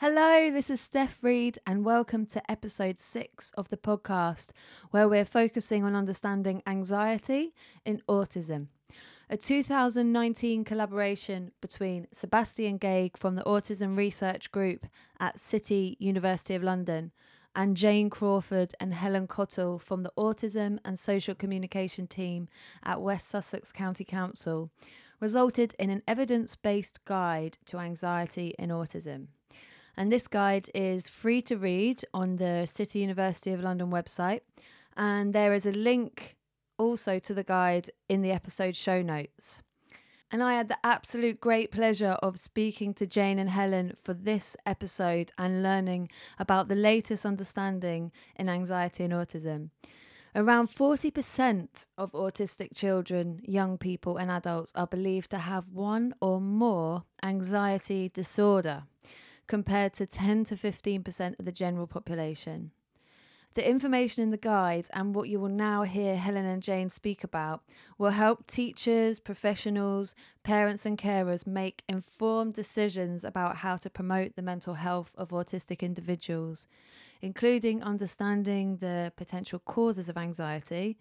Hello, this is Steph Reed, and welcome to episode six of the podcast, where we're focusing on understanding anxiety in autism. A 2019 collaboration between Sebastian Gaigg from the Autism Research Group at City University of London and Jane Crawford and Helen Cottle from the Autism and Social Communication team at West Sussex County Council resulted in an evidence based guide to anxiety in autism. And this guide is free to read on the City University of London website. And there is a link also to the guide in the episode show notes. And I had the absolute great pleasure of speaking to Jane and Helen for this episode and learning about the latest understanding in anxiety and autism. Around 40% of autistic children, young people, and adults are believed to have one or more anxiety disorder compared to 10 to 15% of the general population. The information in the guide and what you will now hear Helen and Jane speak about will help teachers, professionals, parents, and carers make informed decisions about how to promote the mental health of autistic individuals, including understanding the potential causes of anxiety,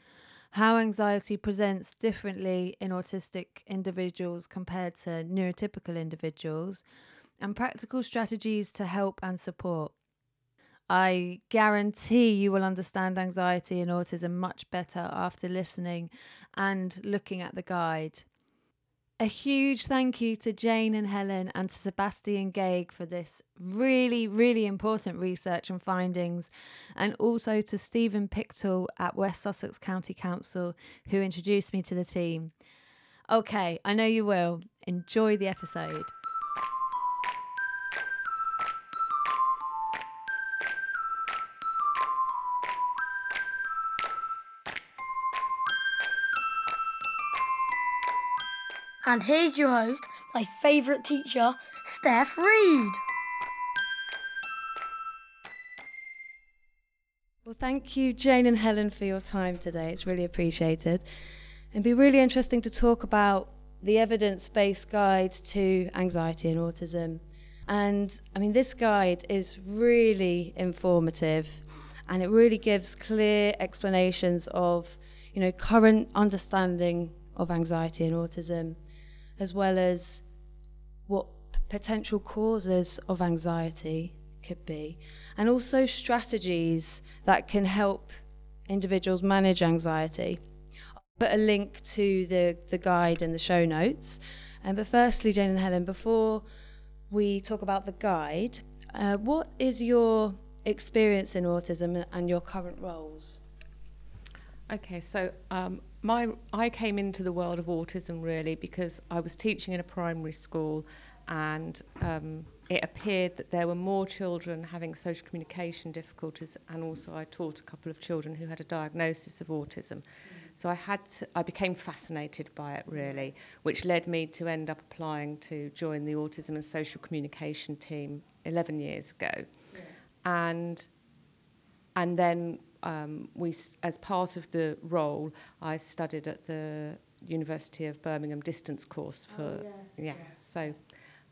how anxiety presents differently in autistic individuals compared to neurotypical individuals and practical strategies to help and support. I guarantee you will understand anxiety and autism much better after listening and looking at the guide. A huge thank you to Jane and Helen and to Sebastian Gaigg for this really, really important research and findings, and also to Stephen Pictall at West Sussex County Council who introduced me to the team. Okay, I know you will. Enjoy the episode. And here's your host, my favourite teacher, Steph Reed. Well, thank you, Jane and Helen, for your time today. It's really appreciated. It'd be really interesting to talk about the evidence based guide to anxiety and autism. And I mean, this guide is really informative and it really gives clear explanations of, you know, current understanding of anxiety and autism as well as what potential causes of anxiety could be, and also strategies that can help individuals manage anxiety. I'll put a link to the, the guide in the show notes. Um, but firstly, Jane and Helen, before we talk about the guide, uh, what is your experience in autism and your current roles? Okay, so um, my I came into the world of autism really because I was teaching in a primary school, and um, it appeared that there were more children having social communication difficulties, and also I taught a couple of children who had a diagnosis of autism. So I had to, I became fascinated by it really, which led me to end up applying to join the autism and social communication team 11 years ago, yeah. and and then um, we, as part of the role, I studied at the University of Birmingham distance course for oh, yes, yeah. So,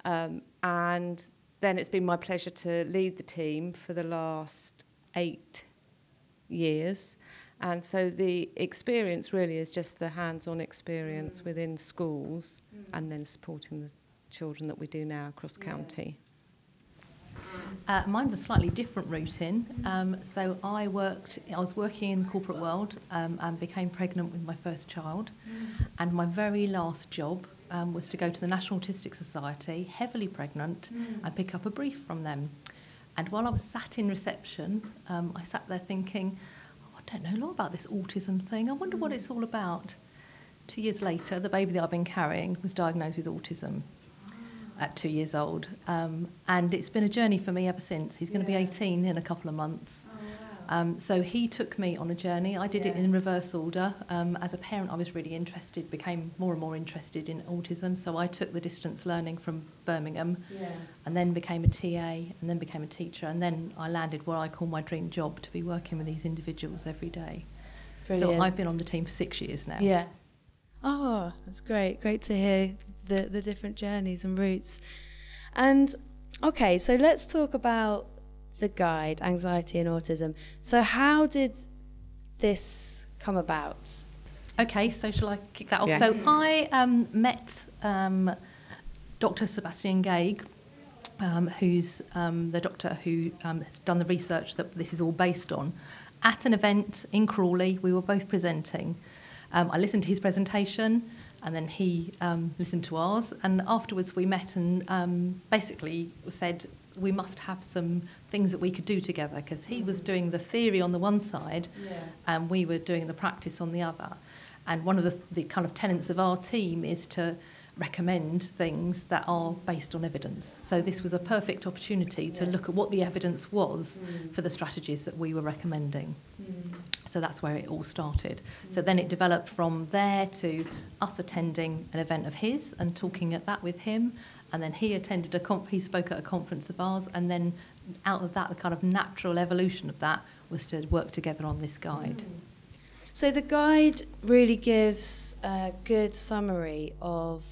um, and then it's been my pleasure to lead the team for the last eight years. And so the experience really is just the hands-on experience mm. within schools mm. and then supporting the children that we do now across yeah. county. Uh, mine's a slightly different route in. Um, so I worked, I was working in the corporate world um, and became pregnant with my first child. Mm. And my very last job um, was to go to the National Autistic Society, heavily pregnant, mm. and pick up a brief from them. And while I was sat in reception, um, I sat there thinking, oh, I don't know a lot about this autism thing. I wonder mm. what it's all about. Two years later, the baby that I've been carrying was diagnosed with autism at two years old. Um, and it's been a journey for me ever since. He's going to yeah. be 18 in a couple of months. Oh, wow. um, so he took me on a journey. I did yeah. it in reverse order. Um, as a parent, I was really interested, became more and more interested in autism. So I took the distance learning from Birmingham yeah. and then became a TA and then became a teacher. And then I landed what I call my dream job to be working with these individuals every day. Brilliant. So I've been on the team for six years now. Yes. Oh, that's great. Great to hear the, the different journeys and routes. And Okay, so let's talk about the guide, Anxiety and Autism. So, how did this come about? Okay, so shall I kick that off? Yes. So I um, met um, Dr. Sebastian Gaigg, um, who's um, the doctor who um, has done the research that this is all based on, at an event in Crawley. We were both presenting. Um, I listened to his presentation, and then he um, listened to ours. And afterwards, we met and um, basically said we must have some things that we could do together because he was doing the theory on the one side, and we were doing the practice on the other. And one of the, the kind of tenets of our team is to recommend things that are based on evidence. So this was a perfect opportunity to look at what the evidence was for the strategies that we were recommending. So that's where it all started. So then it developed from there to us attending an event of his and talking at that with him. And then he attended a conf- he spoke at a conference of ours. And then out of that, the kind of natural evolution of that was to work together on this guide. So, the guide really gives a good summary of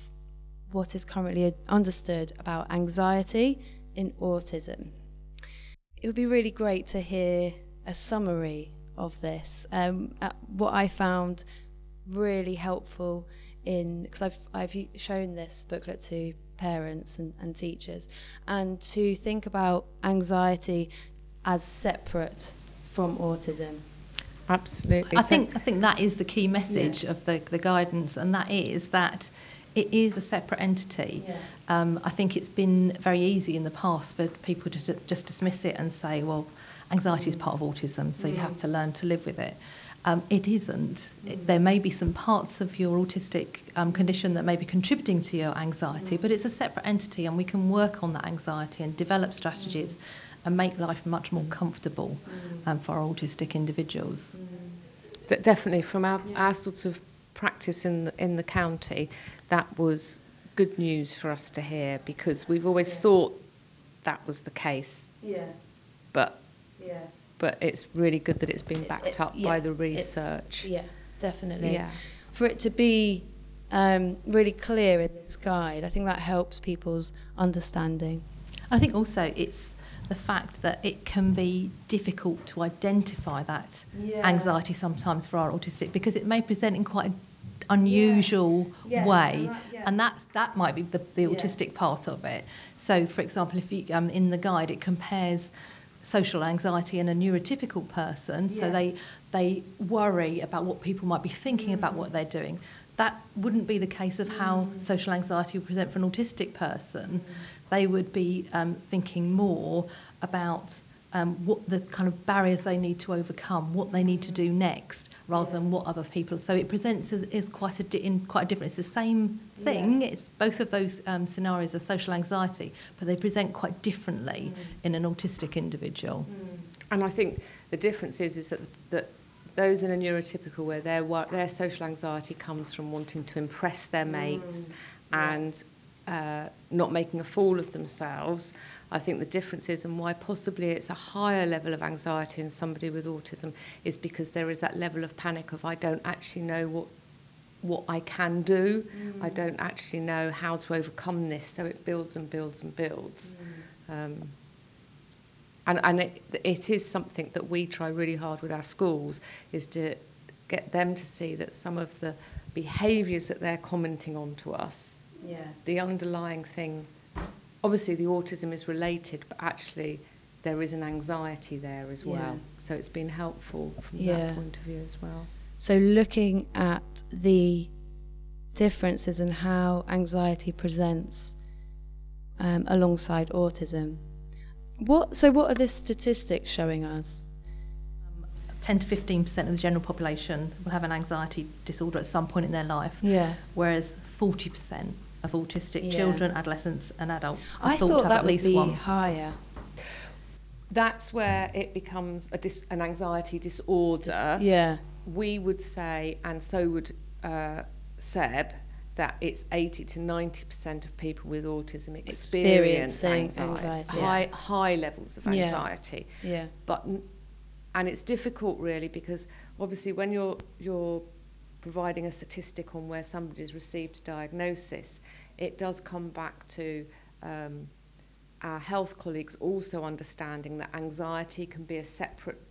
what is currently understood about anxiety in autism. It would be really great to hear a summary of this. Um, uh, what I found really helpful in because I've I've shown this booklet to parents and, and teachers, and to think about anxiety as separate from autism. Absolutely. I So- think I think that is the key message of the, the guidance, and that is that it is a separate entity. Yes. Um, I think it's been very easy in the past for people to just dismiss it and say, well, anxiety is part of autism, so you have to learn to live with it. Um, it isn't. It, there may be some parts of your autistic um, condition that may be contributing to your anxiety, but it's a separate entity, and we can work on that anxiety and develop strategies and make life much more comfortable um, for our autistic individuals. D- definitely. From our, our sort of practice in the, in the county, that was good news for us to hear because we've always thought that was the case, Yeah, but yeah. but it's really good that it's been backed It- up yeah, by the research. Yeah, definitely. Yeah. For it to be um, really clear in this guide, I think that helps people's understanding. I think also it's the fact that it can be difficult to identify that Yeah. anxiety sometimes for our autistic because it may present in quite an unusual Yes, way and that- yeah. and that's that might be the, the Yeah. autistic part of it so for example if you um, in the guide it compares social anxiety in a neurotypical person so they they worry about what people might be thinking about what they're doing. That wouldn't be the case of how social anxiety would present for an autistic person. They would be um, thinking more about um, what the kind of barriers they need to overcome, what they need to do next, rather yeah. than what other people. So it presents as, as quite a di- in quite a different. It's the same thing. Yeah. It's both of those um, scenarios are social anxiety, but they present quite differently mm. in an autistic individual. Mm. And I think the difference is is that that those in a neurotypical where their their social anxiety comes from wanting to impress their mm. mates mm. yeah. and uh, not making a fool of themselves I think the difference is, and why possibly it's a higher level of anxiety in somebody with autism, is because there is that level of panic of I don't actually know what what I can do. I don't actually know how to overcome this. So it builds and builds and builds. Um, and and it, it is something that we try really hard with our schools is to get them to see that some of the behaviours that they're commenting on to us, Yeah. the underlying thing, obviously the autism is related, but actually there is an anxiety there as well. Yeah. So it's been helpful from Yeah. that point of view as well. So looking at the differences in how anxiety presents um, alongside autism. What? So what are the statistics showing us? 10 to 15% of the general population will have an anxiety disorder at some point in their life, Yes. whereas 40% of autistic Yeah. children, adolescents, and adults are I thought thought that at would least be one. higher. That's where it becomes a dis- an anxiety disorder. Yeah. we would say, and so would uh, Seb, that it's 80 to 90% of people with autism experience anxiety, anxiety, high, high levels of Yeah. anxiety. Yeah. But, n- and it's difficult really because obviously when you're, you're providing a statistic on where somebody's received a diagnosis, it does come back to um, our health colleagues also understanding that anxiety can be a separate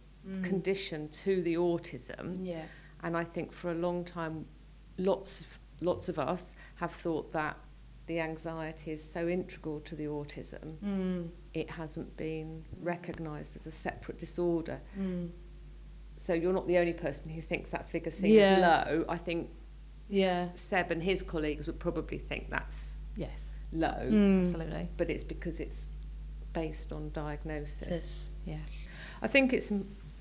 condition to the autism. Yeah. And I think for a long time, lots of, lots of us have thought that the anxiety is so integral to the autism, Mm. it hasn't been recognised as a separate disorder. Mm. So you're not the only person who thinks that figure seems Yeah. low. I think Yeah. Seb and his colleagues would probably think that's Yes, low, Mm. absolutely. but it's because it's based on diagnosis. This- Yeah. I think it's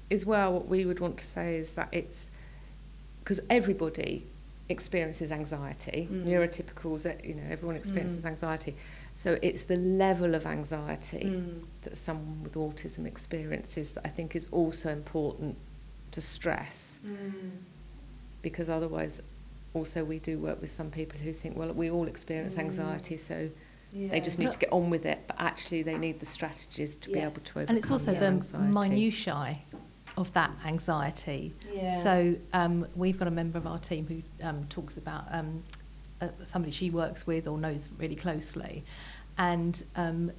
as well what we would want to say is that it's because everybody experiences anxiety. Mm. Neurotypicals, eh, you know, everyone experiences Mm. anxiety. So it's the level of anxiety Mm. that someone with autism experiences that I think is also important to stress Mm. because otherwise also we do work with some people who think well we all experience Mm. anxiety so Yeah. they just need to get on with it but actually they need the strategies to be able to overcome And it's also the the anxiety. minutiae of that anxiety. Yeah. So um, we've got a member of our team who um, talks about um, uh, somebody she works with or knows really closely, and um,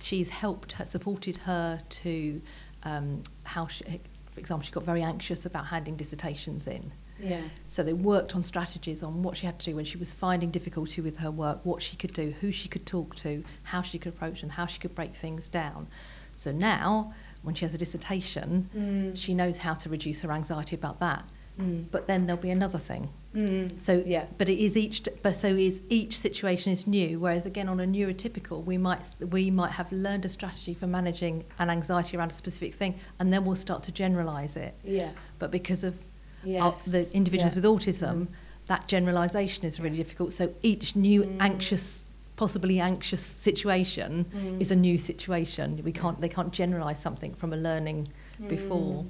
she's helped her, supported her to um, how she, for example, she got very anxious about handing dissertations in. Yeah. So they worked on strategies on what she had to do when she was finding difficulty with her work, what she could do, who she could talk to, how she could approach them, how she could break things down. So now, when she has a dissertation, Mm. she knows how to reduce her anxiety about that. Mm. But then there'll be another thing. Mm. So Yeah. but it is each but so is each situation is new. Whereas again on a neurotypical, we might we might have learned a strategy for managing an anxiety around a specific thing, and then we'll start to generalise it. Yeah. But because of Yes. our, the individuals Yeah. with autism, Mm. that generalisation is really difficult. So each new Mm. anxious, possibly anxious situation Mm. is a new situation. We can't they can't generalise something from a learning before.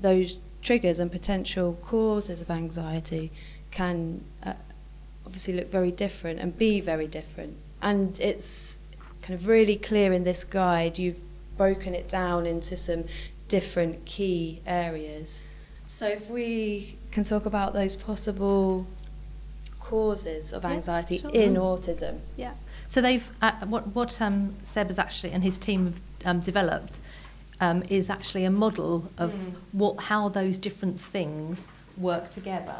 those triggers and potential causes of anxiety can uh, obviously look very different and be very different. And it's kind of really clear in this guide, you've broken it down into some different key areas. So if we can talk about those possible causes of Yeah, anxiety sure. in Mm. autism. Yeah. So they've uh, what what um, Seb has actually and his team have um, developed um, is actually a model of what how those different things work together.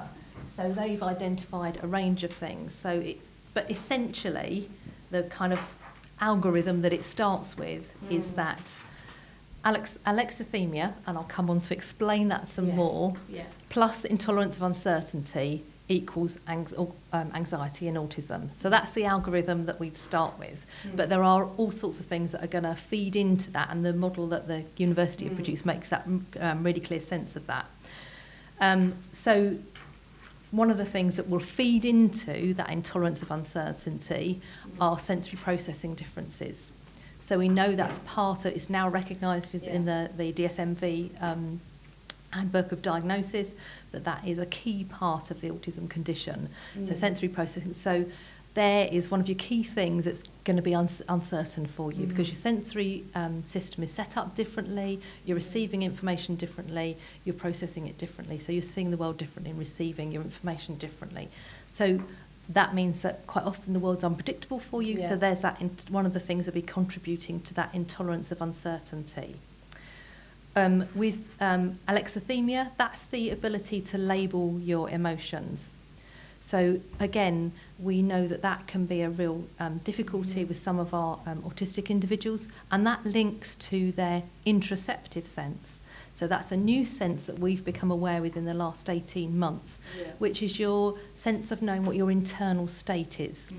So they've identified a range of things. So it, but essentially, the kind of algorithm that it starts with is that Alex, alexithymia, and I'll come on to explain that some Yeah. more Yeah. plus intolerance of uncertainty equals um, anxiety and autism. So that's the algorithm that we'd start with. But there are all sorts of things that are going to feed into that, and the model that the university have produced makes that um, really clear sense of that. Um, so one of the things that will feed into that intolerance of uncertainty are sensory processing differences. So we know that's part of, it's now recognised in the, the DSMV um, handbook of diagnosis that that is a key part of the autism condition. Mm. So sensory processing. So there is one of your key things that's going to be un uncertain for you mm. because your sensory um, system is set up differently, you're receiving information differently, you're processing it differently. So you're seeing the world differently and receiving your information differently. So that means that quite often the world's unpredictable for you. Yeah. So there's that in, one of the things that be contributing to that intolerance of uncertainty. Um, with um, alexithymia, that's the ability to label your emotions. So again, we know that that can be a real um, difficulty mm. with some of our um, autistic individuals, and that links to their interoceptive sense. So that's a new sense that we've become aware with in the last 18 months, which is your sense of knowing what your internal state is.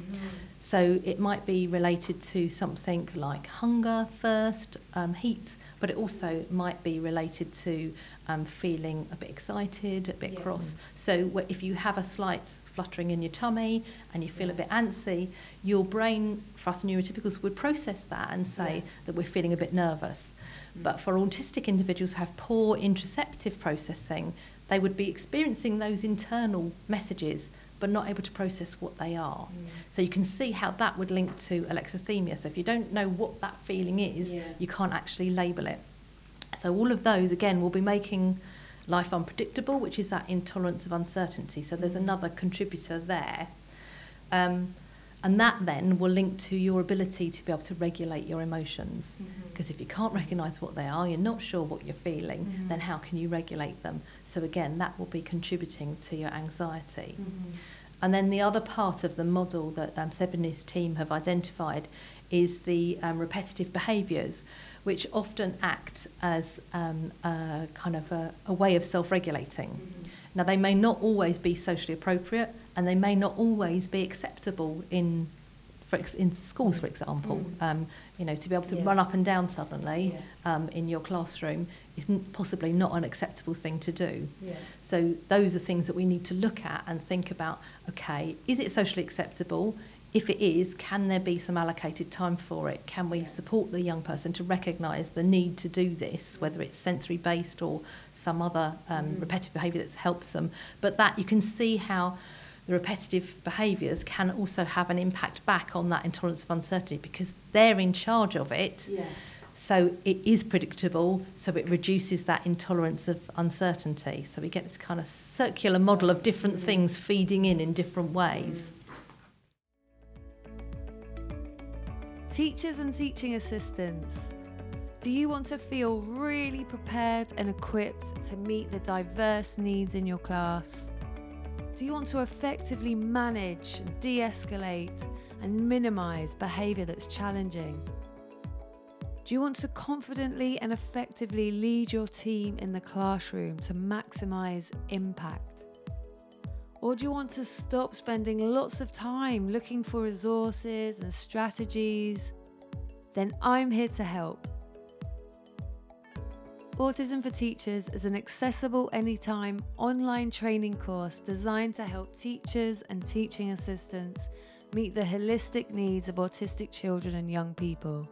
So it might be related to something like hunger, thirst, um, heat, but it also might be related to um, feeling a bit excited, a bit Yeah. cross. So if you have a slight fluttering in your tummy and you feel a bit antsy, your brain, for us neurotypicals, would process that and say Yeah. that we're feeling a bit nervous. But for autistic individuals who have poor interoceptive processing, they would be experiencing those internal messages but not able to process what they are. So you can see how that would link to alexithymia. So if you don't know what that feeling is, Yeah. you can't actually label it. So all of those, again, will be making life unpredictable, which is that intolerance of uncertainty. So there's another contributor there. Um, And that then will link to your ability to be able to regulate your emotions. Because if you can't recognise what they are, you're not sure what you're feeling, then how can you regulate them? So again, that will be contributing to your anxiety. And then the other part of the model that um, Seb and his team have identified is the um, repetitive behaviours, which often act as um, a kind of a, a way of self-regulating. Now, they may not always be socially appropriate, and they may not always be acceptable in, for ex- in schools, for example. Um, you know, to be able to Yeah. run up and down suddenly um, in your classroom is n- possibly not an acceptable thing to do. Yeah. So those are things that we need to look at and think about, okay, is it socially acceptable? If it is, can there be some allocated time for it? Can we support the young person to recognise the need to do this, whether it's sensory based or some other um, repetitive behaviour that helps them? But that you can see how the repetitive behaviours can also have an impact back on that intolerance of uncertainty because they're in charge of it. So it is predictable, so it reduces that intolerance of uncertainty. So we get this kind of circular model of different mm-hmm. things feeding in in different ways. Mm-hmm. Teachers and teaching assistants, do you want to feel really prepared and equipped to meet the diverse needs in your class? Do you want to effectively manage, de escalate, and minimize behaviour that's challenging? Do you want to confidently and effectively lead your team in the classroom to maximize impact? Or do you want to stop spending lots of time looking for resources and strategies? Then I'm here to help. Autism for Teachers is an accessible anytime online training course designed to help teachers and teaching assistants meet the holistic needs of autistic children and young people.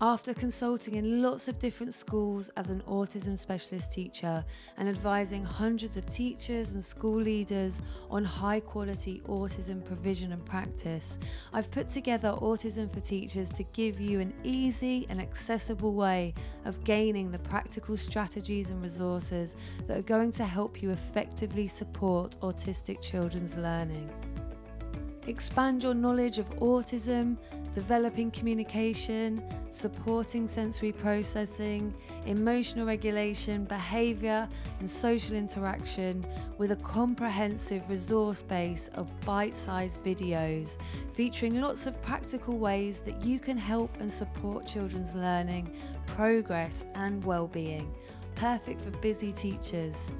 After consulting in lots of different schools as an autism specialist teacher and advising hundreds of teachers and school leaders on high quality autism provision and practice, I've put together Autism for Teachers to give you an easy and accessible way of gaining the practical strategies and resources that are going to help you effectively support autistic children's learning. Expand your knowledge of autism, developing communication, supporting sensory processing, emotional regulation, behaviour, and social interaction with a comprehensive resource base of bite sized videos featuring lots of practical ways that you can help and support children's learning, progress, and well-being. Perfect for busy teachers.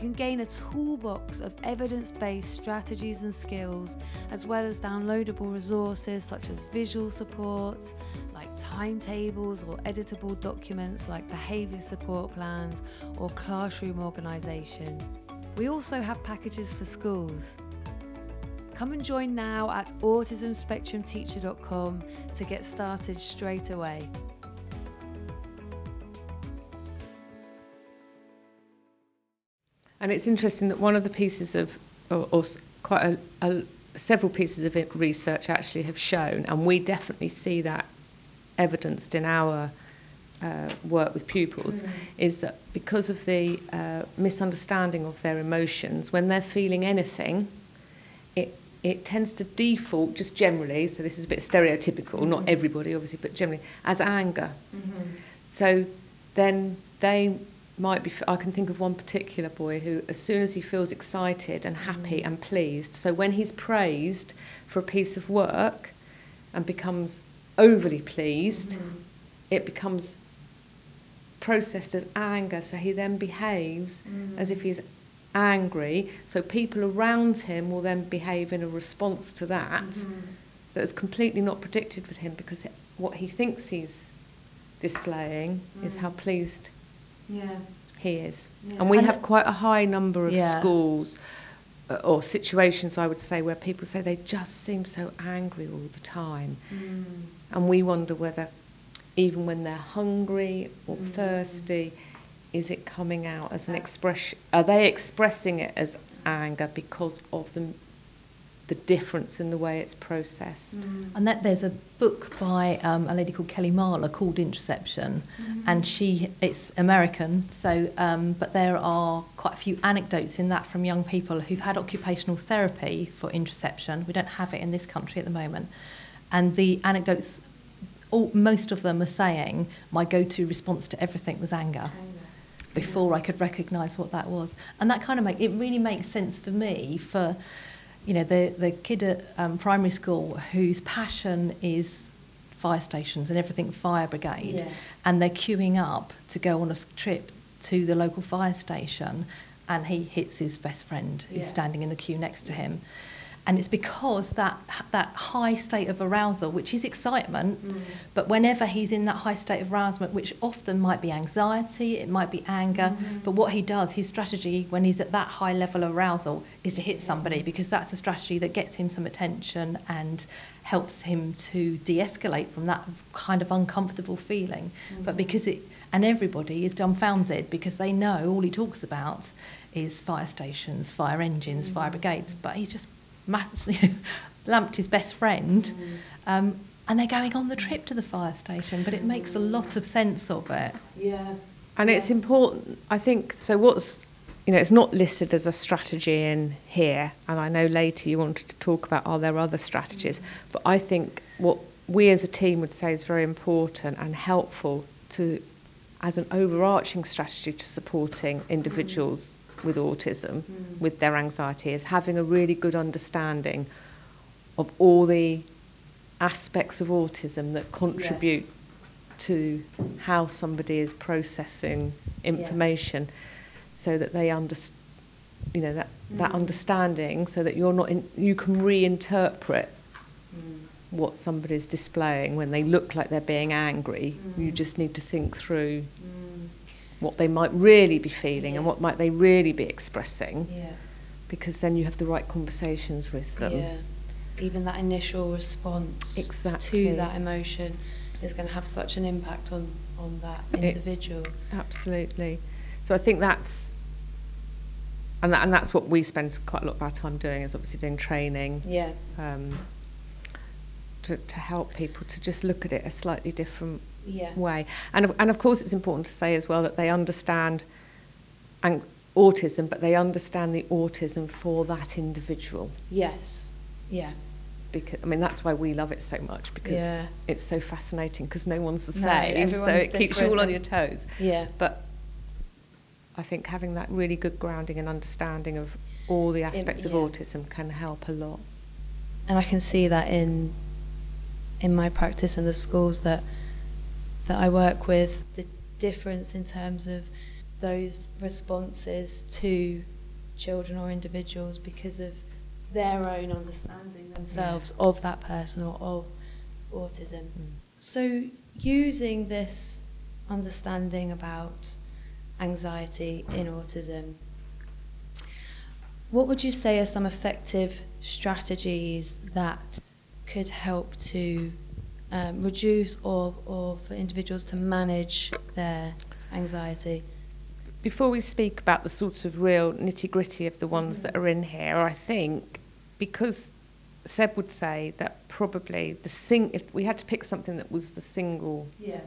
You can gain a toolbox of evidence based strategies and skills, as well as downloadable resources such as visual support, like timetables or editable documents like behaviour support plans or classroom organisation. We also have packages for schools. Come and join now at autismspectrumteacher.com to get started straight away. And it's interesting that one of the pieces of, or, or quite a, a, several pieces of research actually have shown, and we definitely see that evidenced in our uh, work with pupils, is that because of the uh, misunderstanding of their emotions, when they're feeling anything, it it tends to default just generally. So this is a bit stereotypical, not everybody obviously, but generally as anger. So then they might be. I can think of one particular boy who, as soon as he feels excited and happy mm. and pleased, so when he's praised for a piece of work and becomes overly pleased, mm. it becomes processed as anger. So he then behaves as if mm. he's angry. So people around him will then behave in a response to that mm-hmm. that is completely not predicted with him because what he thinks he's displaying is how pleased he is. And we And- have quite a high number of Yeah. schools uh, or situations, I would say, where people say they just seem so angry all the time. Hmm. And we wonder whether, even when they're hungry or hmm. thirsty, is it coming out as an uh. expression? Are they expressing it as anger because of the the difference in the way it's processed. And that there's a book by um, a lady called Kelly Mahler called Interoception, and she it's American. So, um, but there are quite a few anecdotes in that from young people who've had occupational therapy for interoception. We don't have it in this country at the moment, and the anecdotes, all, most of them are saying my go-to response to everything was anger. Before I could recognise what that was, and that kind of make it really makes sense for me for you know, the, the kid at um, primary school whose passion is fire stations and everything fire brigade, Yes. and they're queuing up to go on a trip to the local fire station, and he hits his best friend who's Yeah. standing in the queue next to him. And it's because that that high state of arousal, which is excitement, mm. but whenever he's in that high state of arousal, which often might be anxiety, it might be anger, mm-hmm. but what he does, his strategy when he's at that high level of arousal is to hit somebody because that's a strategy that gets him some attention and helps him to de-escalate from that kind of uncomfortable feeling. Mm-hmm. But because it and everybody is dumbfounded because they know all he talks about is fire stations, fire engines, fire mm-hmm. brigades, but he's just lamped his best friend. Um, and they're going on the trip to the fire station, but it makes a lot of sense of it. Yeah. And it's important, I think, so what's, you know, it's not listed as a strategy in here, and I know later you wanted to talk about are there other strategies, but I think what we as a team would say is very important and helpful to, as an overarching strategy to supporting individuals with autism, hmm. with their anxiety, is having a really good understanding of all the aspects of autism that contribute Yes. to how somebody is processing information so that they understand you know that that hmm. understanding so that you're not in, you can reinterpret hmm. what somebody's displaying. When they look like they're being angry you just need to think through what they might really be feeling and what might they really be expressing Yeah. because then you have the right conversations with them Yeah. Even that initial response Exactly. to that emotion is going to have such an impact on, on that It- individual. Absolutely. So I think that's, and, that, and that's what we spend quite a lot of our time doing is obviously doing training yeah. um, to, to help people to just look at it a slightly different Yeah. way. And of, and of course it's important to say as well that they understand and autism, but they understand the autism for that individual. Yes. Yeah. Because I mean that's why we love it so much because Yeah. it's so fascinating because no one's the same, No, so it keeps you all on your toes. Yeah. But I think having that really good grounding and understanding of all the aspects of yeah. autism can help a lot. and I can see that in in my practice in the schools that that I work with the difference in terms of those responses to children or individuals because of their own understanding themselves of that person or of autism. Mm. So using this understanding about anxiety in autism what would you say are some effective strategies that could help to um, reduce or, or for individuals to manage their anxiety? Before we speak about the sorts of real nitty gritty of the ones that are in here, I think because Seb would say that probably the sing if we had to pick something that was the single Yeah.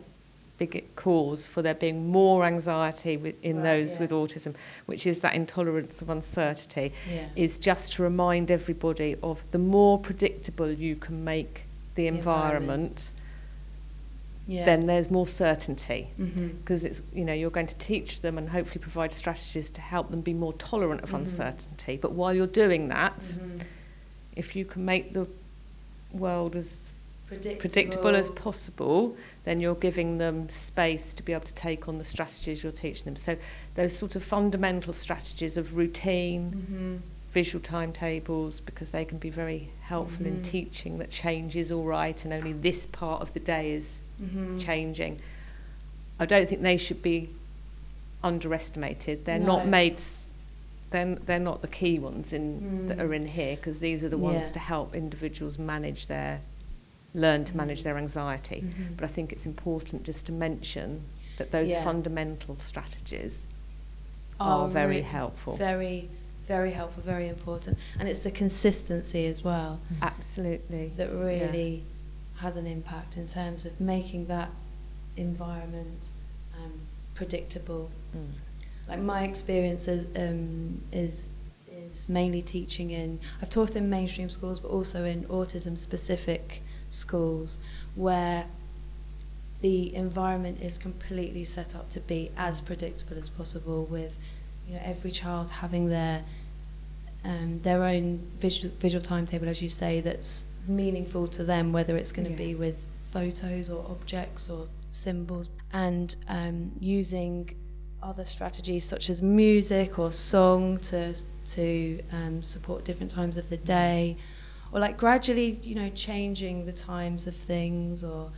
big cause for there being more anxiety with, in Right, those yeah. with autism, which is that intolerance of uncertainty, Yeah. is just to remind everybody of the more predictable you can make the environment. Yeah. then there's more certainty. Because it's you know you're going to teach them and hopefully provide strategies to help them be more tolerant of Mhm. uncertainty. But while you're doing that, Mm-hmm. if you can make the world as predictable, predictable as possible, then you're giving them space to be able to take on the strategies you're teaching them. So those sort of fundamental strategies of routine, hmm visual timetables, because they can be very helpful in Mhm. teaching that change is all right and only this part of the day is hmm changing. I don't think they should be underestimated. They're not made. s- They're, they're not the key ones in that Mm. are in here because these are the ones Yeah. to help individuals manage their learn to manage Mm. their anxiety. Mhm. But I think it's important just to mention that those Yeah. fundamental strategies are, very re- helpful. Very, very helpful, very important, and it's the consistency as well Absolutely. that really has an impact in terms of making that environment um, predictable. Mm. Like my experience is, um, is is mainly teaching in. I've taught in mainstream schools, but also in autism specific schools where the environment is completely set up to be as predictable as possible with you know every child having their um, their own visual, visual timetable as you say that's meaningful to them whether it's going to Yeah. be with photos or objects or symbols and um, using other strategies such as music or song to to um, support different times of the day or like gradually you know changing the times of things or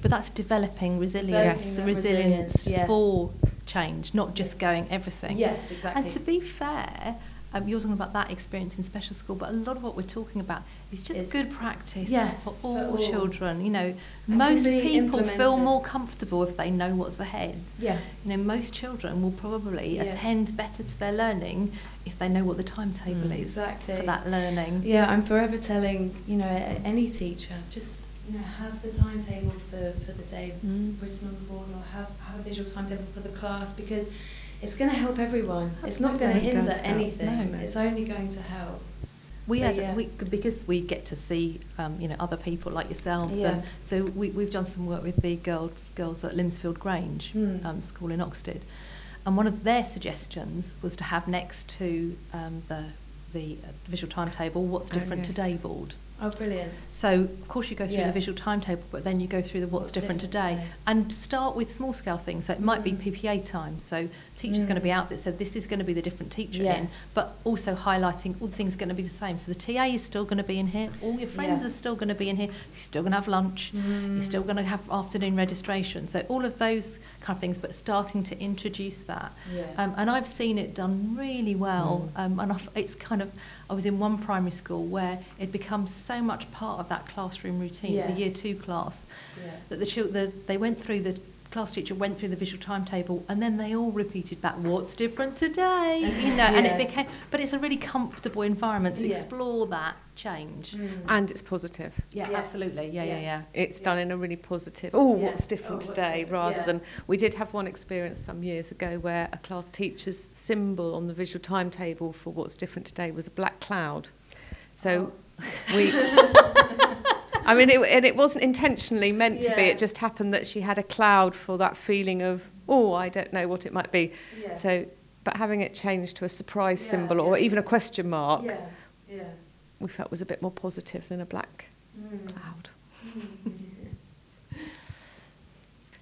But that's developing resilience, Developing the that resilience, resilience, yeah. for change, not just going everything. yes exactly And to be fair, um, you're talking about that experience in special school, but a lot of what we're talking about is just Is- good practice Yes, for for all, all. children. You know, And most can people feel more comfortable if they know what's ahead. yeah You know, most children will probably Yeah. attend better to their learning if they know what the timetable Mm. is Exactly. for that learning. Yeah, I'm forever telling, you know, any teacher, just, you know, have the timetable for, for the day Mm. written on the board or have, have a visual timetable for the class because it's going to help everyone. It's not going to hinder does anything. No. It's only going to help. We So, had yeah. we, because we get to see um, you know other people like yourselves, Yeah. and so we, we've done some work with the girl, girls at Limpsfield Grange Mm. um, School in Oxted, and one of their suggestions was to have next to um, the the uh, visual timetable what's Oh, different yes. today board. Oh, brilliant. So of course you go through Yeah. the visual timetable, but then you go through the what's, What's different, different today, and start with small scale things. So it might be Mm. PPA time. So teacher's Mm. going to be out there, so this is going to be the different teacher in, but also highlighting all the things are going to be the same. So the TA is still going to be in here, all your friends Yeah. are still going to be in here. You're still going to have lunch. You're still going to have afternoon registration. So all of those kind of things, but starting to introduce that. Yeah. Um, and I've seen it done really well. Mm. Um, and I've, it's kind of, I was in one primary school where it becomes so much part of that classroom routine, yeah. the year two class, yeah. that the, the they went through the class teacher went through the visual timetable and then they all repeated back what's different today you know and it became but it's a really comfortable environment to Yeah. explore that change Mm. And it's positive. yeah, Yeah. absolutely yeah yeah Yeah. yeah It's Yeah. done in a really positive. Oh, Yeah. what's different Oh, what's today? different, Rather yeah. than we did have one experience some years ago where a class teacher's symbol on the visual timetable for what's different today was a black cloud. So we. I mean, it, and it wasn't intentionally meant to be. It just happened that she had a cloud for that feeling of, oh, I don't know what it might be. Yeah. So, but having it changed to a surprise Yeah, symbol or even a question mark, yeah. Yeah. we felt was a bit more positive than a black Mm. cloud.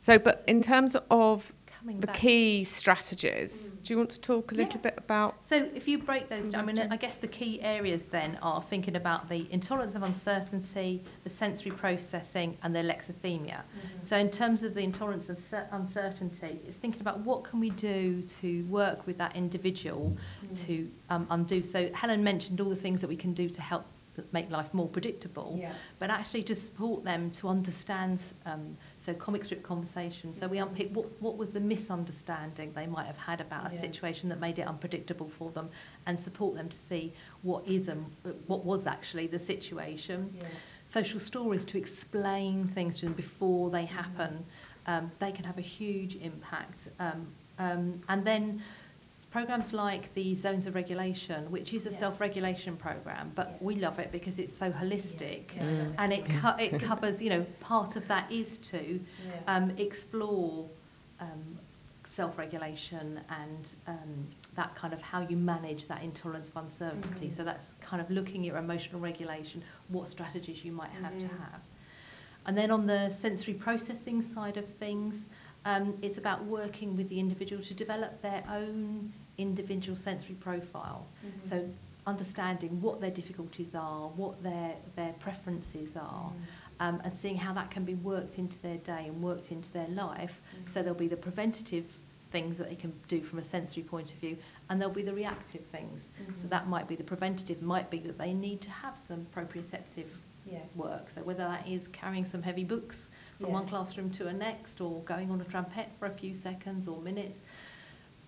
So, but in terms of coming the back key strategies, do you want to talk a little Yeah. bit about? So if you break those down, I mean. I guess the key areas then are thinking about the intolerance of uncertainty, the sensory processing, and the alexithymia. So in terms of the intolerance of cer- uncertainty, it's thinking about what can we do to work with that individual to um, undo. So Helen mentioned all the things that we can do to help make life more predictable Yeah. but actually to support them to understand um, So comic strip conversation. So we mm-hmm. unpick what, what was the misunderstanding they might have had about a yeah. situation that made it unpredictable for them and support them to see what is and what was actually the situation. Yeah. Social stories to explain things to them before they mm-hmm. happen. Um, they can have a huge impact. Um, um, and then programs like the zones of regulation which is a self-regulation program but Yeah. we love it because it's so holistic Yeah. And it co- it covers you know part of that is to um, explore um, self-regulation and um, that kind of how you manage that intolerance of uncertainty. Mhm. So that's kind of looking at your emotional regulation, what strategies you might have to Mhm. have. And then on the sensory processing side of things, um, it's about working with the individual to develop their own individual sensory profile. Mhm. So understanding what their difficulties are, what their, their preferences are, um, and seeing how that can be worked into their day and worked into their life. So there'll be the preventative things that they can do from a sensory point of view, and there'll be the reactive things. So Mhm. that might be the preventative, might be that they need to have some proprioceptive Yeah. work. So whether that is carrying some heavy books from Yeah. one classroom to a next, or going on a trampet for a few seconds or minutes,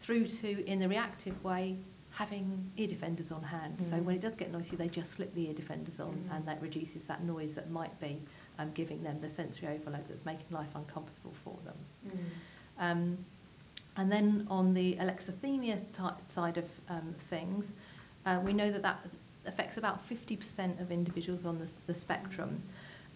through to in the reactive way, having ear defenders on hand. So when it does get noisy, they just slip the ear defenders on, and that reduces that noise that might be um, giving them the sensory overload that's making life uncomfortable for them. Um, and then on the alexithymia type side of um, things, uh, we know that that affects about 50% of individuals on the, the spectrum.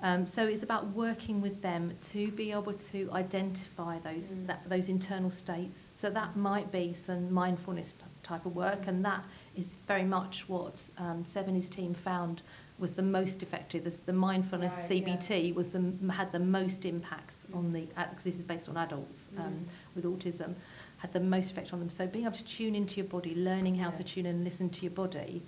Um, so it's about working with them to be able to identify those that, those internal states. So that might be some mindfulness type of work, and that is very much what um, his team found was the most effective. The, the mindfulness Right, yeah. CBT was the had the most impacts on the because this is based on adults um, with autism had the most effect on them. So being able to tune into your body, learning how to tune and listen to your body,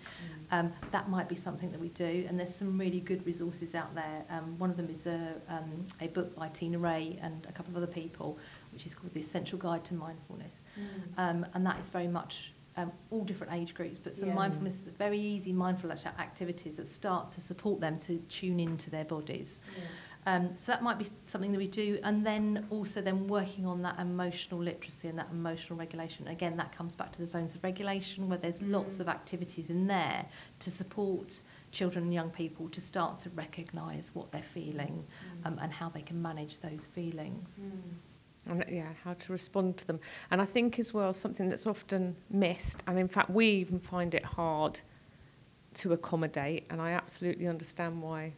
um, that might be something that we do. And there's some really good resources out there. Um, one of them is a, um, a book by Tina Rae and a couple of other people, which is called The Essential Guide to Mindfulness. Um, and that is very much um, all different age groups, but some Yeah. mindfulness, very easy mindfulness activities that start to support them to tune into their bodies. Um, so that might be something that we do, and then also then working on that emotional literacy and that emotional regulation. Again, that comes back to the zones of regulation, where there's lots of activities in there to support children and young people to start to recognise what they're feeling um, and how they can manage those feelings. and yeah, how to respond to them. And I think as well something that's often missed, and in fact we even find it hard to accommodate, and I absolutely understand why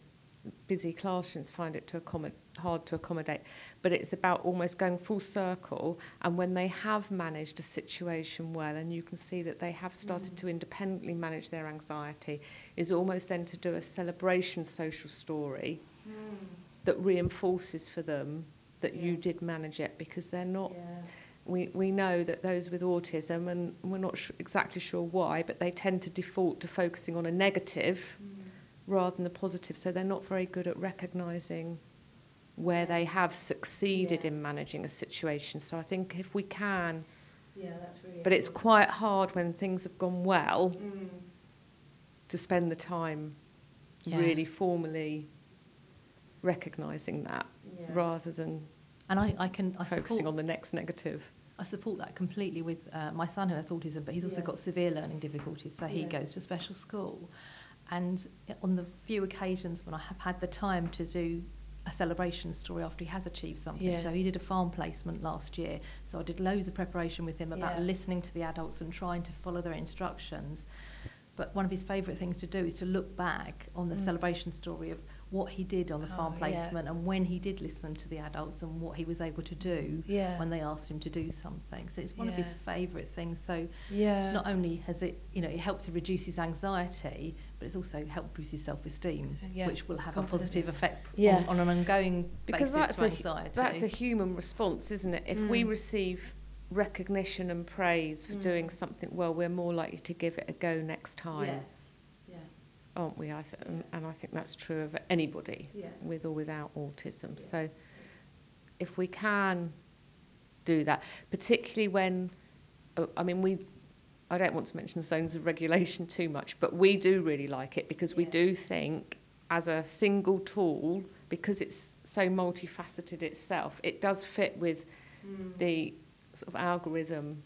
busy classrooms find it to accommodate hard to accommodate. But it's about almost going full circle and when they have managed a situation well and you can see that they have started mm. to independently manage their anxiety is almost then to do a celebration social story mm. that reinforces for them that you did manage it because they're not we, we know that those with autism, and we're not su exactly sure why, but they tend to default to focusing on a negative mm. Rather than the positive. So they're not very good at recognising where they have succeeded in managing a situation. So I think if we can, Yeah, that's really. but it's quite hard when things have gone well to spend the time Yeah. really formally recognising that rather than And I, I can I focusing support, on the next negative. I support that completely with uh, my son who has autism, but he's also Yeah. got severe learning difficulties, so he Yeah. goes to special school. And on the few occasions when I have had the time to do a celebration story after he has achieved something, Yeah. so he did a farm placement last year, so I did loads of preparation with him about Yeah. listening to the adults and trying to follow their instructions. But one of his favourite things to do is to look back on the Mm. celebration story of what he did on the farm Oh, yeah. placement and when he did listen to the adults and what he was able to do Yeah. when they asked him to do something. So it's one of his favourite things. So Yeah. not only has it, you know, it helped to reduce his anxiety, but it's also helped boost his self-esteem, Yeah, which will his have a positive effect Yeah. on, on an ongoing because basis that's to a that's a human response, isn't it? If we Mm. receive recognition and praise for doing Mm. something well, we're more likely to give it a go next time, Yes. Yeah. aren't we? I th- and- and I think that's true of anybody Yeah. with or without autism. Yeah. So if we can do that, particularly when, uh, I mean, we. I don't want to mention zones of regulation too much, but we do really like it because we do think as a single tool, because it's so multifaceted itself, it does fit with the sort of algorithm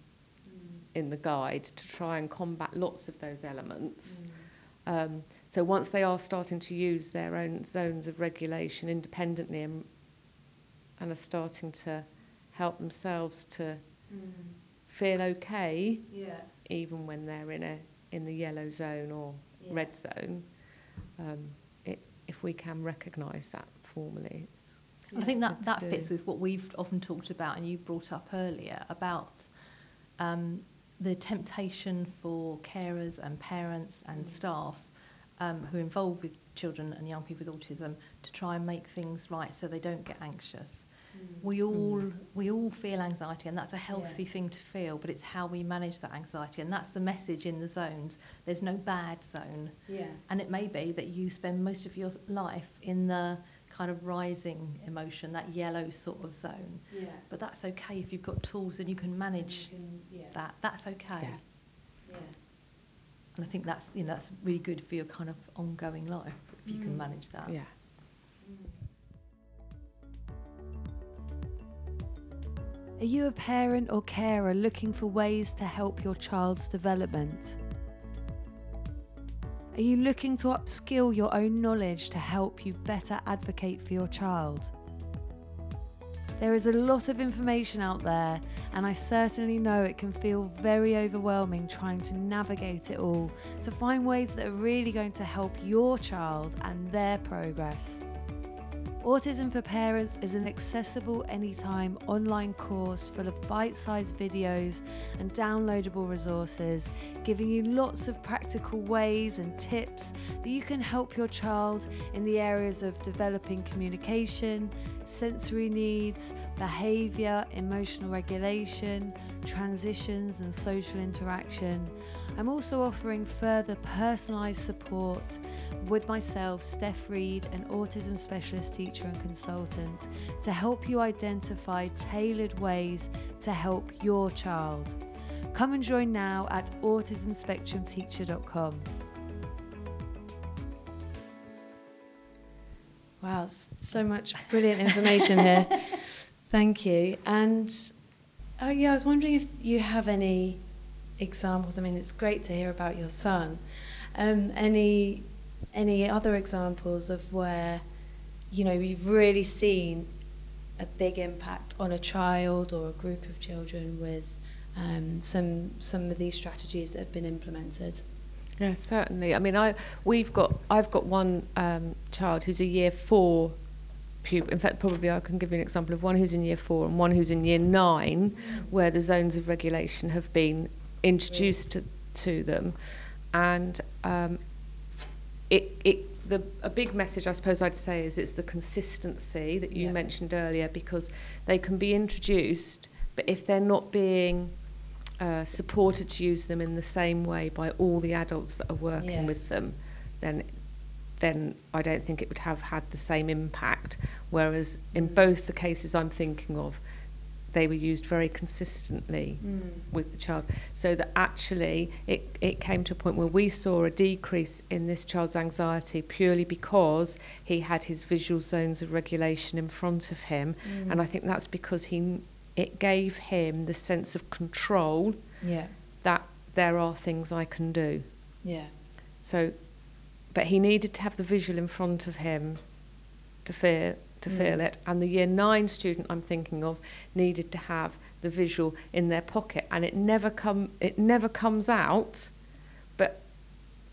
in the guide to try and combat lots of those elements. Um, so once they are starting to use their own zones of regulation independently and, and are starting to help themselves to feel okay, Yeah. even when they're in a in the yellow zone or Yeah. red zone, um, it, if we can recognise that formally, it's I think that, that fits do. with what we've often talked about and you brought up earlier about um, the temptation for carers and parents and staff um, who are involved with children and young people with autism to try and make things right so they don't get anxious. We all we all feel anxiety and that's a healthy thing to feel, but it's how we manage that anxiety and that's the message in the zones. There's no bad zone. Yeah. And it may be that you spend most of your life in the kind of rising emotion, that yellow sort of zone. Yeah. But that's okay if you've got tools and you can manage yeah. that. That's okay. Yeah. Yeah. And I think that's you know that's really good for your kind of ongoing life if you Mm. can manage that. yeah. Are you a parent or carer looking for ways to help your child's development? Are you looking to upskill your own knowledge to help you better advocate for your child? There is a lot of information out there, and I certainly know it can feel very overwhelming trying to navigate it all to find ways that are really going to help your child and their progress. Autism for Parents is an accessible anytime online course full of bite sized videos and downloadable resources, giving you lots of practical ways and tips that you can help your child in the areas of developing communication, sensory needs, behaviour, emotional regulation, transitions, and social interaction. I'm also offering further personalised support with myself, Steph Reed, an autism specialist teacher and consultant, to help you identify tailored ways to help your child. Come and join now at autismspectrumteacher.com. Wow, so much brilliant information here. Thank you. And oh yeah, I was wondering if you have any examples. I mean, it's great to hear about your son. Um, any any other examples of where you know you've really seen a big impact on a child or a group of children with um, some some of these strategies that have been implemented? Yeah, certainly. I mean, I we've got I've got one um, child who's a year four pupil. In fact, probably I can give you an example of one who's in year four and one who's in year nine, where the zones of regulation have been introduced to, to them, and um, it it the a big message I suppose I'd say is it's the consistency that you Yeah. mentioned earlier because they can be introduced, but if they're not being uh, supported to use them in the same way by all the adults that are working Yes. with them, then then I don't think it would have had the same impact. Whereas in both the cases I'm thinking of, they were used very consistently hmm. with the child. So that actually it, it came to a point where we saw a decrease in this child's anxiety purely because he had his visual zones of regulation in front of him. Hmm. And I think that's because he it gave him the sense of control Yeah, that there are things I can do. yeah, So, but he needed to have the visual in front of him to feel to Mm. feel it. And the year nine student I'm thinking of needed to have the visual in their pocket, and it never come it never comes out, but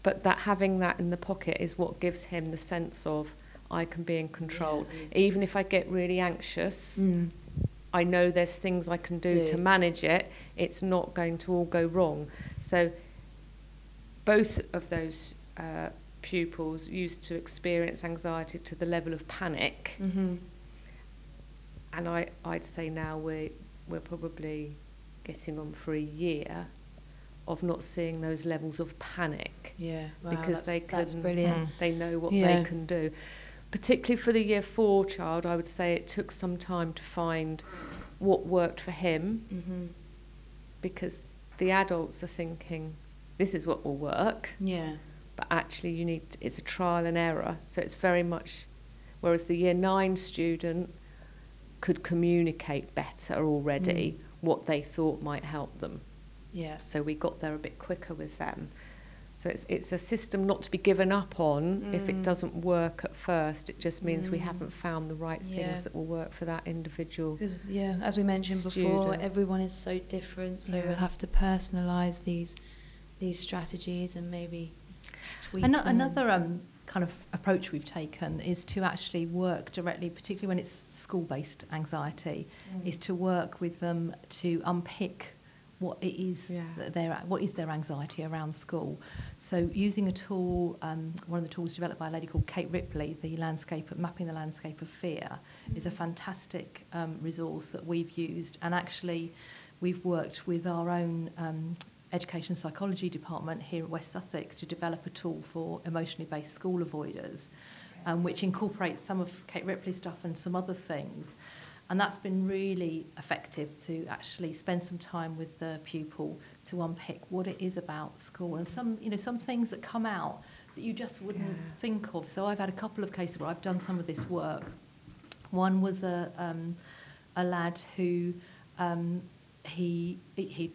but that having that in the pocket is what gives him the sense of I can be in control. Even if I get really anxious, Mm. I know there's things I can do, Do. to manage it. It's not going to all go wrong. So both of those uh, pupils used to experience anxiety to the level of panic, Mm-hmm. and I, I'd say now we're we're probably getting on for a year of not seeing those levels of panic Yeah, wow, because that's, they that's can brilliant. they know what Yeah. they can do. Particularly for the year four child, I would say it took some time to find what worked for him Mm-hmm. because the adults are thinking this is what will work, Yeah, but actually you need it's a trial and error. So it's very much whereas the year nine student could communicate better already what they thought might help them. yeah, So we got there a bit quicker with them. So it's it's a system not to be given up on if it Mm. doesn't work at first. It just means we Mm. haven't found the right Yeah. things that will work for that individual. because yeah, as we mentioned before, everyone is so different, so Yeah. we'll have to personalise these these strategies and maybe tweak them. Another um, kind of approach we've taken is to actually work directly, particularly when it's school-based anxiety, Mm. is to work with them to unpick what it is Yeah. that their what is their anxiety around school. So using a tool, um, one of the tools developed by a lady called Kate Ripley, the landscape of mapping the landscape of fear, is a fantastic um, resource that we've used, and actually we've worked with our own um, education psychology department here at West Sussex to develop a tool for emotionally based school avoiders, um, which incorporates some of Kate Ripley's stuff and some other things. And that's been really effective to actually spend some time with the pupil to unpick what it is about school and some, you know, some things that come out that you just wouldn't Yeah. think of. So I've had a couple of cases where I've done some of this work. One was a, um, a lad who um, he he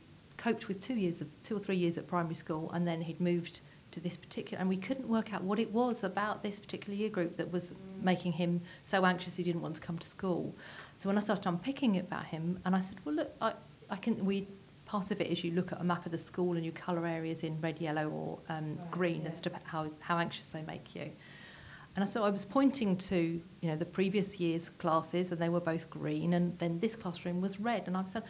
coped with two years of two or three years at primary school, and then he'd moved to this particular, and we couldn't work out what it was about this particular year group that was making him so anxious he didn't want to come to school. So when I started unpicking it about him, and I said, well, look, I, I can we. Part of it is you look at a map of the school and you colour areas in red, yellow, or um, Right, green yeah. as to how, how anxious they make you. And I so I was pointing to you know the previous year's classes, and they were both green, and then this classroom was red. And I said,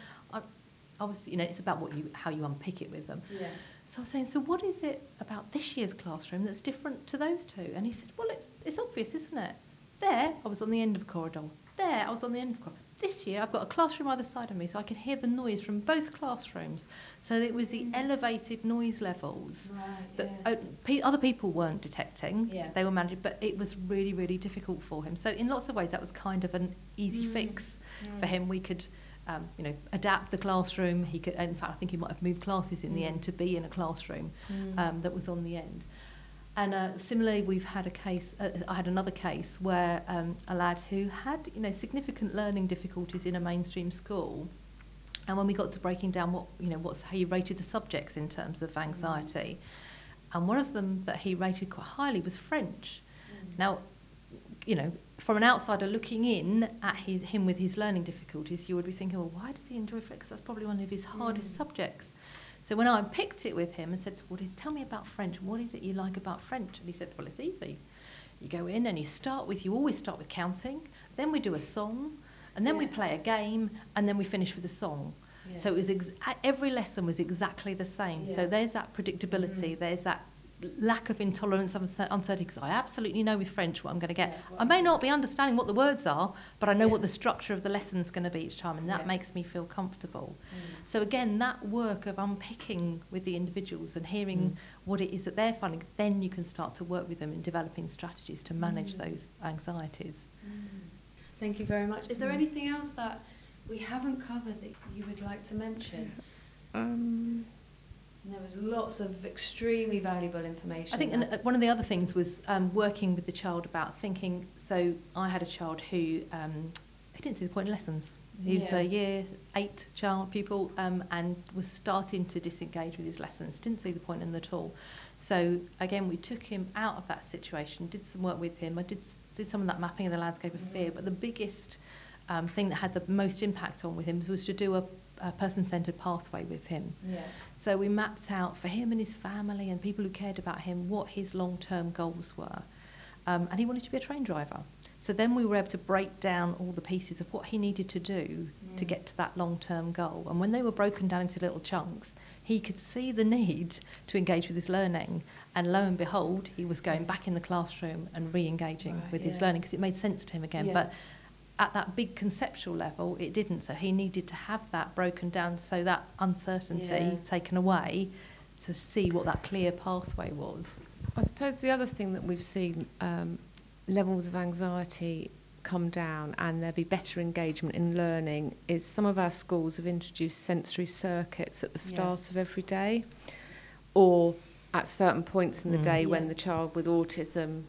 Was you know it's about what you how you unpick it with them. Yeah. So I was saying, so what is it about this year's classroom that's different to those two? And he said, well, it's it's obvious, isn't it? There, I was on the end of a corridor. There, I was on the end of a corridor. This year, I've got a classroom either side of me, so I could hear the noise from both classrooms. So it was the elevated noise levels that uh, pe- other people weren't detecting. Yeah. They were managing, but it was really, really difficult for him. So in lots of ways, that was kind of an easy Mm. fix for him. We could, um, you know, adapt the classroom. He could, in fact, I think he might have moved classes in the Mm. end to be in a classroom Mm. um, that was on the end. And uh, similarly, we've had a case. Uh, I had another case where um, a lad who had, you know, significant learning difficulties in a mainstream school, and when we got to breaking down what, you know, what's how he rated the subjects in terms of anxiety, and one of them that he rated quite highly was French. Now, you know, from an outsider looking in at his, him with his learning difficulties, you would be thinking, well, why does he enjoy French? Because that's probably one of his hardest subjects. So when I picked it with him and said, "What is? Tell me about French. What is it you like about French?" And he said, "Well, it's easy. You go in and you start with. You always start with counting. Then we do a song, and then we play a game, and then we finish with a song. So it was ex- every lesson was exactly the same. Yeah. So there's that predictability. Mhm. There's that lack of intolerance of uncertainty because I absolutely know with French what I'm going to get. Yeah, what I may not be understanding what the words are, but I know Yeah. what the structure of the lesson's going to be each time, and that Yeah. makes me feel comfortable. So again, that work of unpicking with the individuals and hearing Mm. what it is that they're finding, then you can start to work with them in developing strategies to manage Mm. those anxieties. Thank you very much. Is there Mm. anything else that we haven't covered that you would like to mention? Um, There was lots of extremely valuable information. I think and, uh, one of the other things was um, working with the child about thinking. So I had a child who um, he didn't see the point in lessons. He was a year eight child pupil um, and was starting to disengage with his lessons. Didn't see the point in them at all. So again, we took him out of that situation. Did some work with him. I did did some of that mapping of the landscape of fear. But the biggest um, thing that had the most impact on with him was to do a, a person-centered pathway with him. yeah. So we mapped out for him and his family and people who cared about him what his long-term goals were. Um, and he wanted to be a train driver. So then we were able to break down all the pieces of what he needed to do to Mm. get to that long-term goal. And when they were broken down into little chunks, he could see the need to engage with his learning. And lo and behold, he was going back in the classroom and re-engaging Right, with his learning because it made sense to him again. Yeah. But at that big conceptual level, it didn't. So he needed to have that broken down so that uncertainty Yeah. taken away to see what that clear pathway was. I suppose the other thing that we've seen um, levels of anxiety come down and there be better engagement in learning is some of our schools have introduced sensory circuits at the Yeah. start of every day or at certain points in the Mm. day Yeah. when the child with autism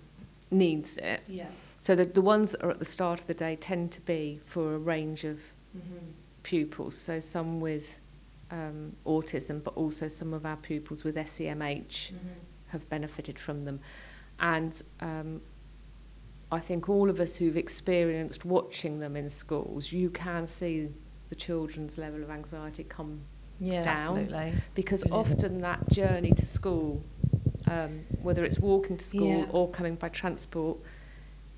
needs it. Yeah. So the, the ones that are at the start of the day tend to be for a range of Mm-hmm. pupils, so some with um, autism, but also some of our pupils with SEMH have benefited from them. And um, I think all of us who've experienced watching them in schools, you can see the children's level of anxiety come Yeah, Down. absolutely. because Brilliant. often that journey to school, um, whether it's walking to school Yeah. or coming by transport,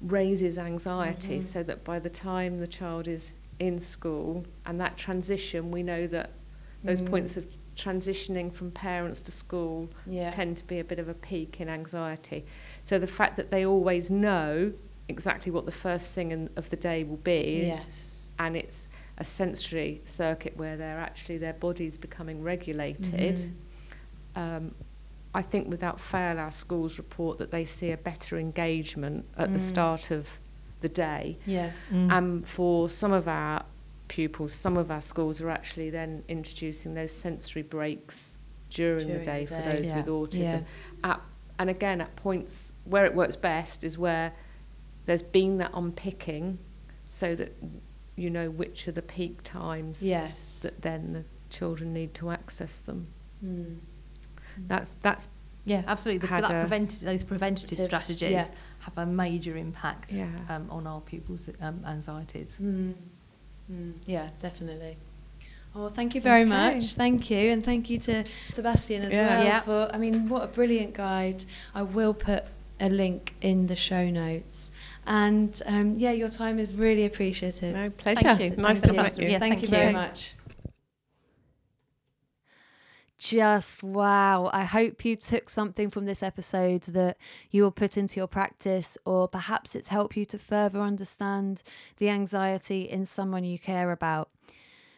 raises anxiety Mhm. so that by the time the child is in school and that transition, we know that those Mm. points of transitioning from parents to school Yeah. tend to be a bit of a peak in anxiety. So the fact that they always know exactly what the first thing in, of the day will be, Yes. and it's a sensory circuit where they're actually their body's becoming regulated. Mhm. Um, I think without fail, our schools report that they see a better engagement at the Mm. start of the day. Yeah. Mm. And for some of our pupils, some of our schools are actually then introducing those sensory breaks during, During the day the for those yeah. with autism. Yeah. At, and again, at points where it works best is where there's been that unpicking so that you know which are the peak times Yes. that then the children need to access them. Mm. That's that's Yeah, absolutely. The, that a- preventative, those preventative Preventative, strategies yeah. have a major impact Yeah. um, on our pupils' um, anxieties. Mm. Mm. Yeah, definitely. Oh, thank you very Okay. much. Thank you, and thank you to Sebastian as Yeah. well Yeah. for. I mean, what a brilliant guide. I will put a link in the show notes. And um, yeah, your time is really appreciated. no pleasure. Thank you. Nice Thank to you. meet you. Yeah, thank, thank you very you. much. Just wow. I hope you took something from this episode that you will put into your practice, or perhaps it's helped you to further understand the anxiety in someone you care about.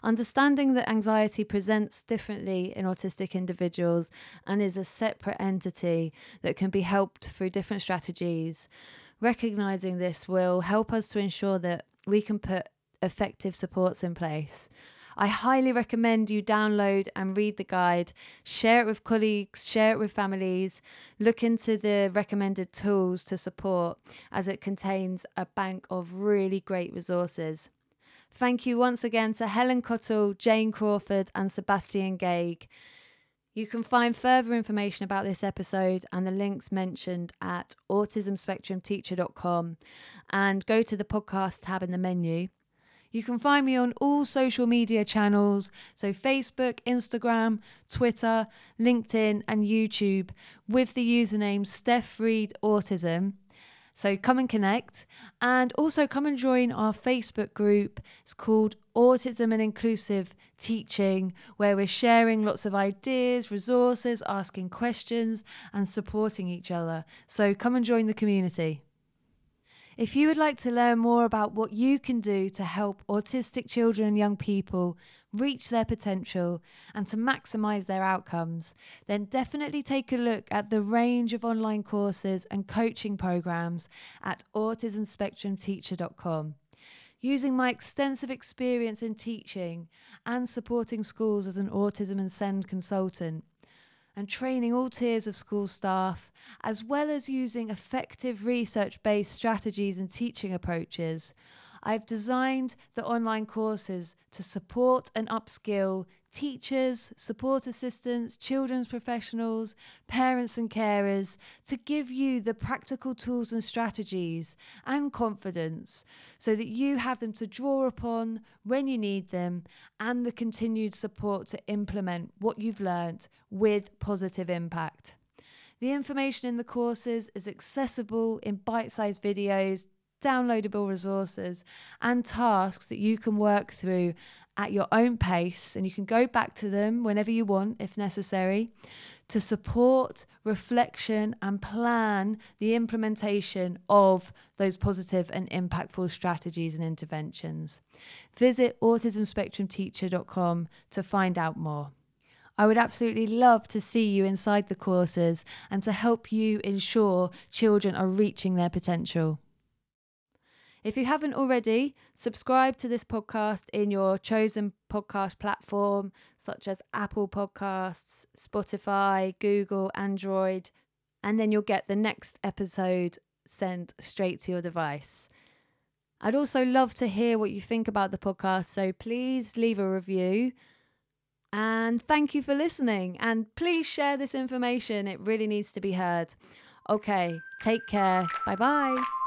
Understanding that anxiety presents differently in autistic individuals and is a separate entity that can be helped through different strategies. Recognizing this will help us to ensure that we can put effective supports in place. I highly recommend you download and read the guide, share it with colleagues, share it with families, look into the recommended tools to support as it contains a bank of really great resources. Thank you once again to Helen Cottle, Jane Crawford, and Sebastian Gaigg. You can find further information about this episode and the links mentioned at autismspectrumteacher.com and go to the podcast tab in the menu. You can find me on all social media channels, so Facebook, Instagram, Twitter, LinkedIn, and YouTube with the username Steph Reed Autism. So come and connect and also come and join our Facebook group. It's called Autism and Inclusive Teaching, where we're sharing lots of ideas, resources, asking questions, and supporting each other. So come and join the community. If you would like to learn more about what you can do to help autistic children and young people reach their potential and to maximize their outcomes, then definitely take a look at the range of online courses and coaching programs at autismspectrumteacher.com. Using my extensive experience in teaching and supporting schools as an autism and SEND consultant, and training all tiers of school staff, as well as using effective research based strategies and teaching approaches. I've designed the online courses to support and upskill teachers, support assistants, children's professionals, parents, and carers to give you the practical tools and strategies and confidence so that you have them to draw upon when you need them and the continued support to implement what you've learnt with positive impact. The information in the courses is accessible in bite sized videos, downloadable resources, and tasks that you can work through at your own pace. And you can go back to them whenever you want, if necessary, to support reflection and plan the implementation of those positive and impactful strategies and interventions. Visit autismspectrumteacher.com to find out more. I would absolutely love to see you inside the courses and to help you ensure children are reaching their potential. If you haven't already, subscribe to this podcast in your chosen podcast platform, such as Apple Podcasts, Spotify, Google, Android, and then you'll get the next episode sent straight to your device. I'd also love to hear what you think about the podcast, so please leave a review. And thank you for listening. And please share this information, it really needs to be heard. Okay, take care. Bye bye.